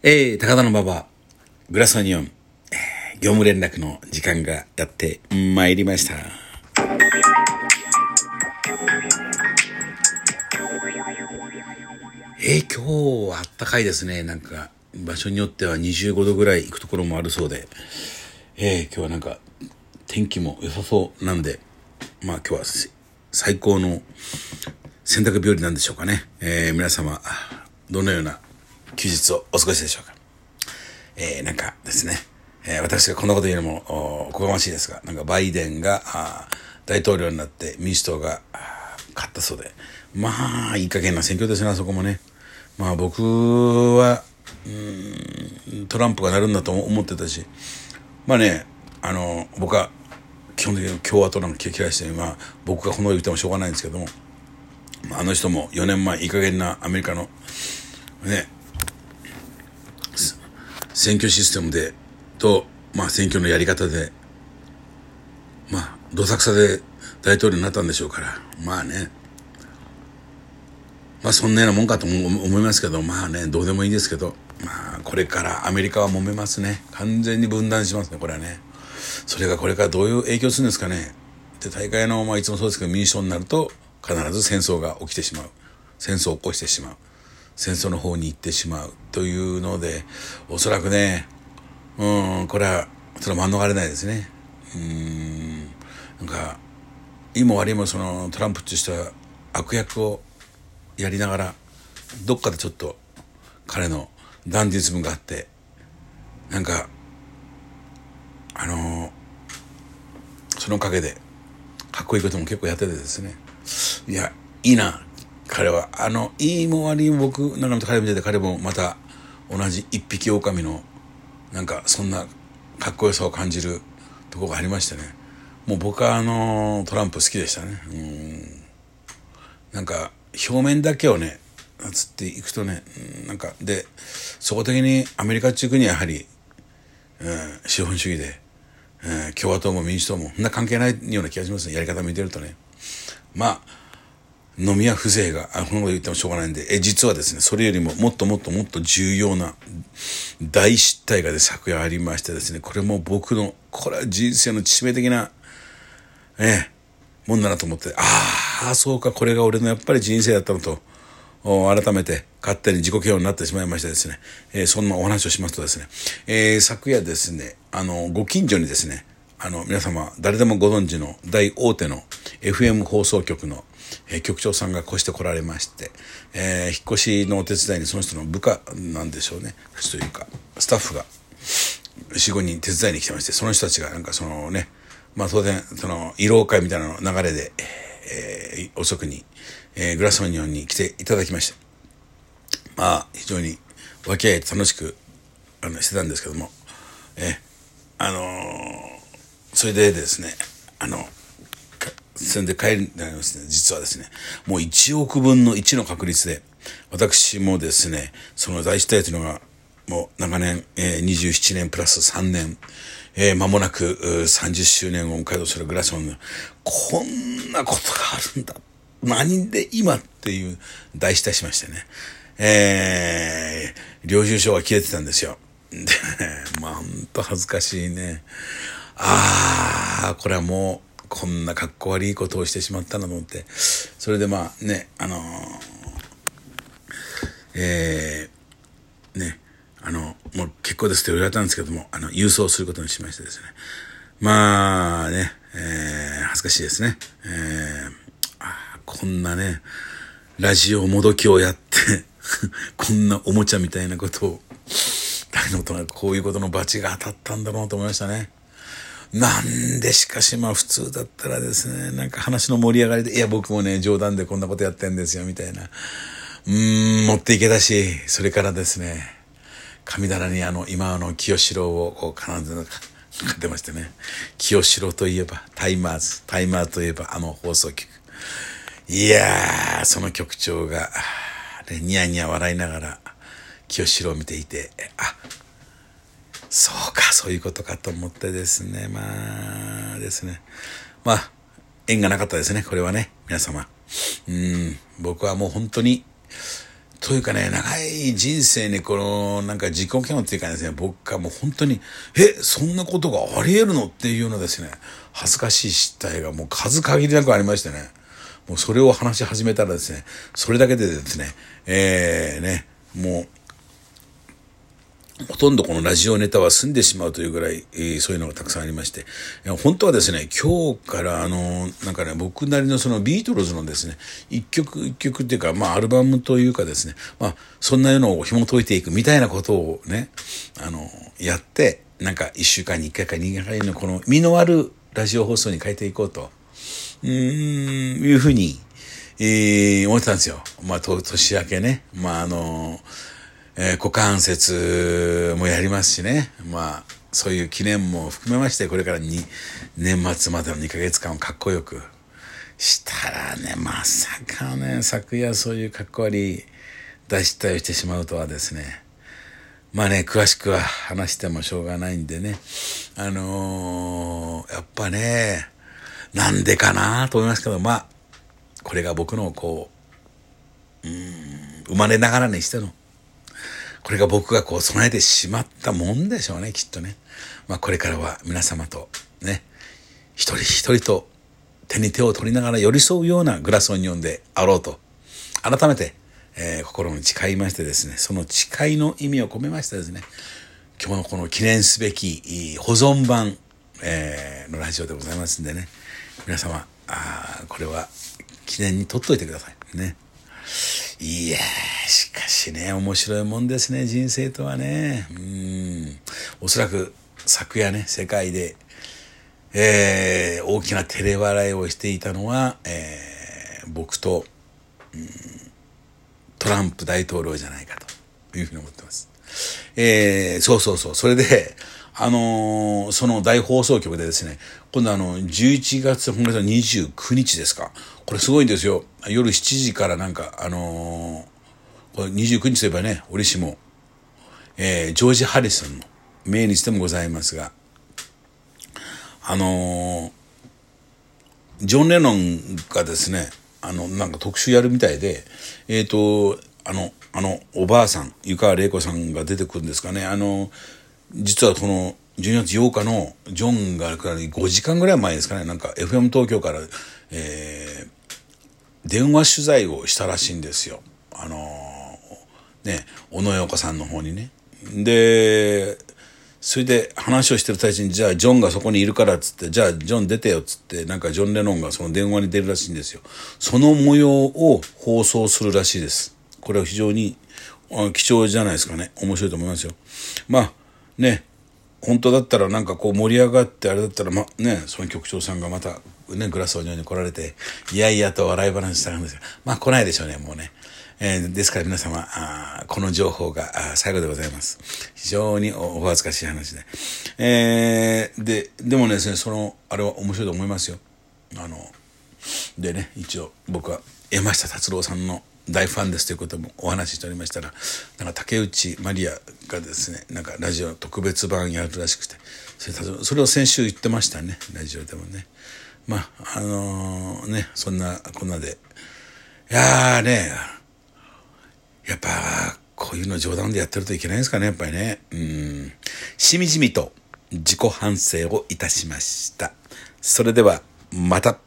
えー、高田の馬場、グラスオニオン、業務連絡の時間がやってまいりました。えー、今日はあったかいですね。なんか、場所によっては25度ぐらい行くところもあるそうで、えー、今日はなんか、天気も良さそうなんで、まあ今日は最高の洗濯日和なんでしょうかね。えー、皆様、どのような休日をお過ごしでしょうか。えー、なんかですね、えー、私がこんなこと言うのもおこがましいですが、なんかバイデンがあ大統領になって民主党が勝ったそうで、まあ、いい加減な選挙ですね、あそこもね。まあ僕は、うん、トランプがなるんだと思ってたし、まあね、あの、僕は基本的に共和党なんか嫌いして、まあ僕がこの言ってもしょうがないんですけども、あの人も4年前いい加減なアメリカのね選挙システムでと、まあ、選挙のやり方でまあどさくさで大統領になったんでしょうからまあね。まあそんなようなもんかと思いますけどまあねどうでもいいですけどまあこれからアメリカは揉めますね。完全に分断しますねこれはね。それがこれからどういう影響するんですかね。で大会の、まあ、いつもそうですけど民主党になると必ず戦争が起きてしまう。戦争を起こしてしまう。戦争の方に行ってしまうというのでおそらくねうんこれはそれは免れないですね。うんなんかいいも悪いもそのトランプとしては悪役をやりながらどっかでちょっと彼のダンディズムがあってなんかあのそのおかげでかっこいいことも結構やっててですね。いやいいな。彼はあのいいも悪いも僕なんか彼見てて彼もまた同じ一匹狼のなんかそんなかっこよさを感じるところがありましてね。もう僕はあのトランプ好きでしたね。うん。なんか表面だけをねつっていくとねなんかでそこ的にアメリカっていう国はやはり、うん、資本主義で、うん、共和党も民主党もそんな関係ないような気がしますね。やり方見てるとね。まあ飲み屋風情があこのこと言ってもしょうがないんで。え実はですねそれよりももっともっともっと重要な大失態がで昨夜ありましてですねこれも僕のこれは人生の致命的なええもんだなと思って。ああそうかこれが俺のやっぱり人生だったのと改めて勝手に自己嫌悪になってしまいましてですね、えーそんなお話をしますとですね、えー昨夜ですねあのご近所にですねあの皆様誰でもご存知の大大手の FM 放送局の、え局長さんが越してこられまして、えー引っ越しのお手伝いにその人の部下なんでしょうね。というかスタッフが45人手伝いに来てましてその人たちがなんかそのねまあ当然その慰労会みたいなの流れで、えー遅くに、えーグラスオニオンに来ていただきましてまあ非常に和気あいあいと楽しくあのしてたんですけどもえーあのーそれでですねあのそれで帰りになりますね実はですねもう1億分の1の確率で私もですねその大事態というのがもう長年、えー、27年プラス3年、えー、間もなく30周年を迎えようとするグラスオンのこんなことがあるんだ。何で今っていう題したしましてね。えー、領収書が切れてたんですよ。でねまあほんと恥ずかしいね。ああこれはもうこんなかっこ悪いことをしてしまったなと思って。それでまあねあのーえーねあのもう結構ですって言われたんですけどもあの郵送することにしましてですね。まあね、えー恥ずかしいですね。えーあーこんなねラジオもどきをやって こんなおもちゃみたいなことを誰のことなくこういうことの罰が当たったんだろうと思いましたね。なんでしかしまあ普通だったらですね、なんか話の盛り上がりで、いや僕もね、冗談でこんなことやってんですよ、みたいな。うーん、持っていけたし、それからですね、神棚にあの、今あの、清志郎をこう、必ず買ってましてね、清志郎といえば、タイマーズ、タイマーといえばあの放送局。いやー、その局長が、ね、ニヤニヤ笑いながら、清志郎を見ていて、あ、そうか、そういうことかと思ってですね、まあですね。まあ、縁がなかったですね、これはね、皆様。うん、僕はもう本当に、というかね、長い人生にこの、なんか自己嫌悪っていうかですね、僕はもう本当に、え、そんなことがあり得るのっていうようなですね、恥ずかしい失態がもう数限りなくありましてね、もうそれを話し始めたらですね、それだけでですね、えー、ね、もう、ほとんどこのラジオネタは済んでしまうというぐらい、えー、そういうのがたくさんありまして、本当はですね、今日からあの、なんかね、僕なりのそのビートルズのですね、一曲一曲っていうか、まあアルバムというかですね、まあそんなのを紐解いていくみたいなことをね、あの、やって、なんか一週間に一回か二回のこの身のあるラジオ放送に変えていこうと、うん、いうふうに、えー、思ってたんですよ。まあ、と年明けね。まあ、あのえー、股関節もやりますしね。まあ、そういう記念も含めまして、これからに年末までの2ヶ月間をかっこよくしたらね、まさかね、昨夜そういうかっこ悪い出したりしてしまうとはですね。まあね、詳しくは話してもしょうがないんでね。あのー、やっぱね、なんでかなと思いますけど、まあ、これが僕のこう、うん、生まれながらにしてのこれが僕がこう備えてしまったもんでしょうね、きっとね。まあこれからは皆様とね、一人一人と手に手を取りながら寄り添うようなグラスオニオンであろうと、改めて、えー、心に誓いましてですね、その誓いの意味を込めましてですね、今日のこの記念すべき保存版、えー、のラジオでございますんでね、皆様、あこれは記念に取っといてください。ね。いやしかしね、面白いもんですね、人生とはね。うん。おそらく昨夜ね、世界で、えー、大きな照れ笑いをしていたのは、えー、僕と、うん、トランプ大統領じゃないかというふうに思ってます。えー、そうそうそう。それで、あのー、その大放送局でですね、今度あの、11月、本月の29日ですか。これすごいんですよ。夜7時からなんか、あのー、これ29日といえばね、折しも、えー、ジョージ・ハリソンの命日でもございますが、あのー、ジョン・レノンがですね、あの、なんか特集やるみたいで、えっ、ー、と、あの、あの、おばあさん、湯川玲子さんが出てくるんですかね。あの、実はこの12月8日のジョンがから5時間ぐらい前ですかね、なんか FM 東京から、えー、電話取材をしたらしいんですよ。あのー、ね、小野洋子さんの方にね。で、それで話をしてる最中に、じゃあジョンがそこにいるからっつって、じゃあジョン出てよっつって、なんかジョン・レノンがその電話に出るらしいんですよ。その模様を放送するらしいです。これは非常に貴重じゃないですかね。面白いと思いますよ。まあ、ね、本当だったらなんかこう盛り上がってあれだったら、ま、ね、その局長さんがまた、ね、グラスをにに来られて、いやいやと笑い話したんですが、まあ来ないでしょうね、もうね。えー、ですから皆様、あこの情報が最後でございます。非常にお恥ずかしい話で。えー、で、でもね、その、あれは面白いと思いますよ。あの、でね、一応僕は山下達郎さんの大ファンですということもお話ししておりましたらなんか竹内まりやがですねなんかラジオ特別版やるらしくてそれを先週言ってましたねラジオでもね。まああのー、ねそんなこんなで。いやーねやっぱこういうの冗談でやってるといけないんですかねやっぱりね。うん。しみじみと自己反省をいたしました。それではまた。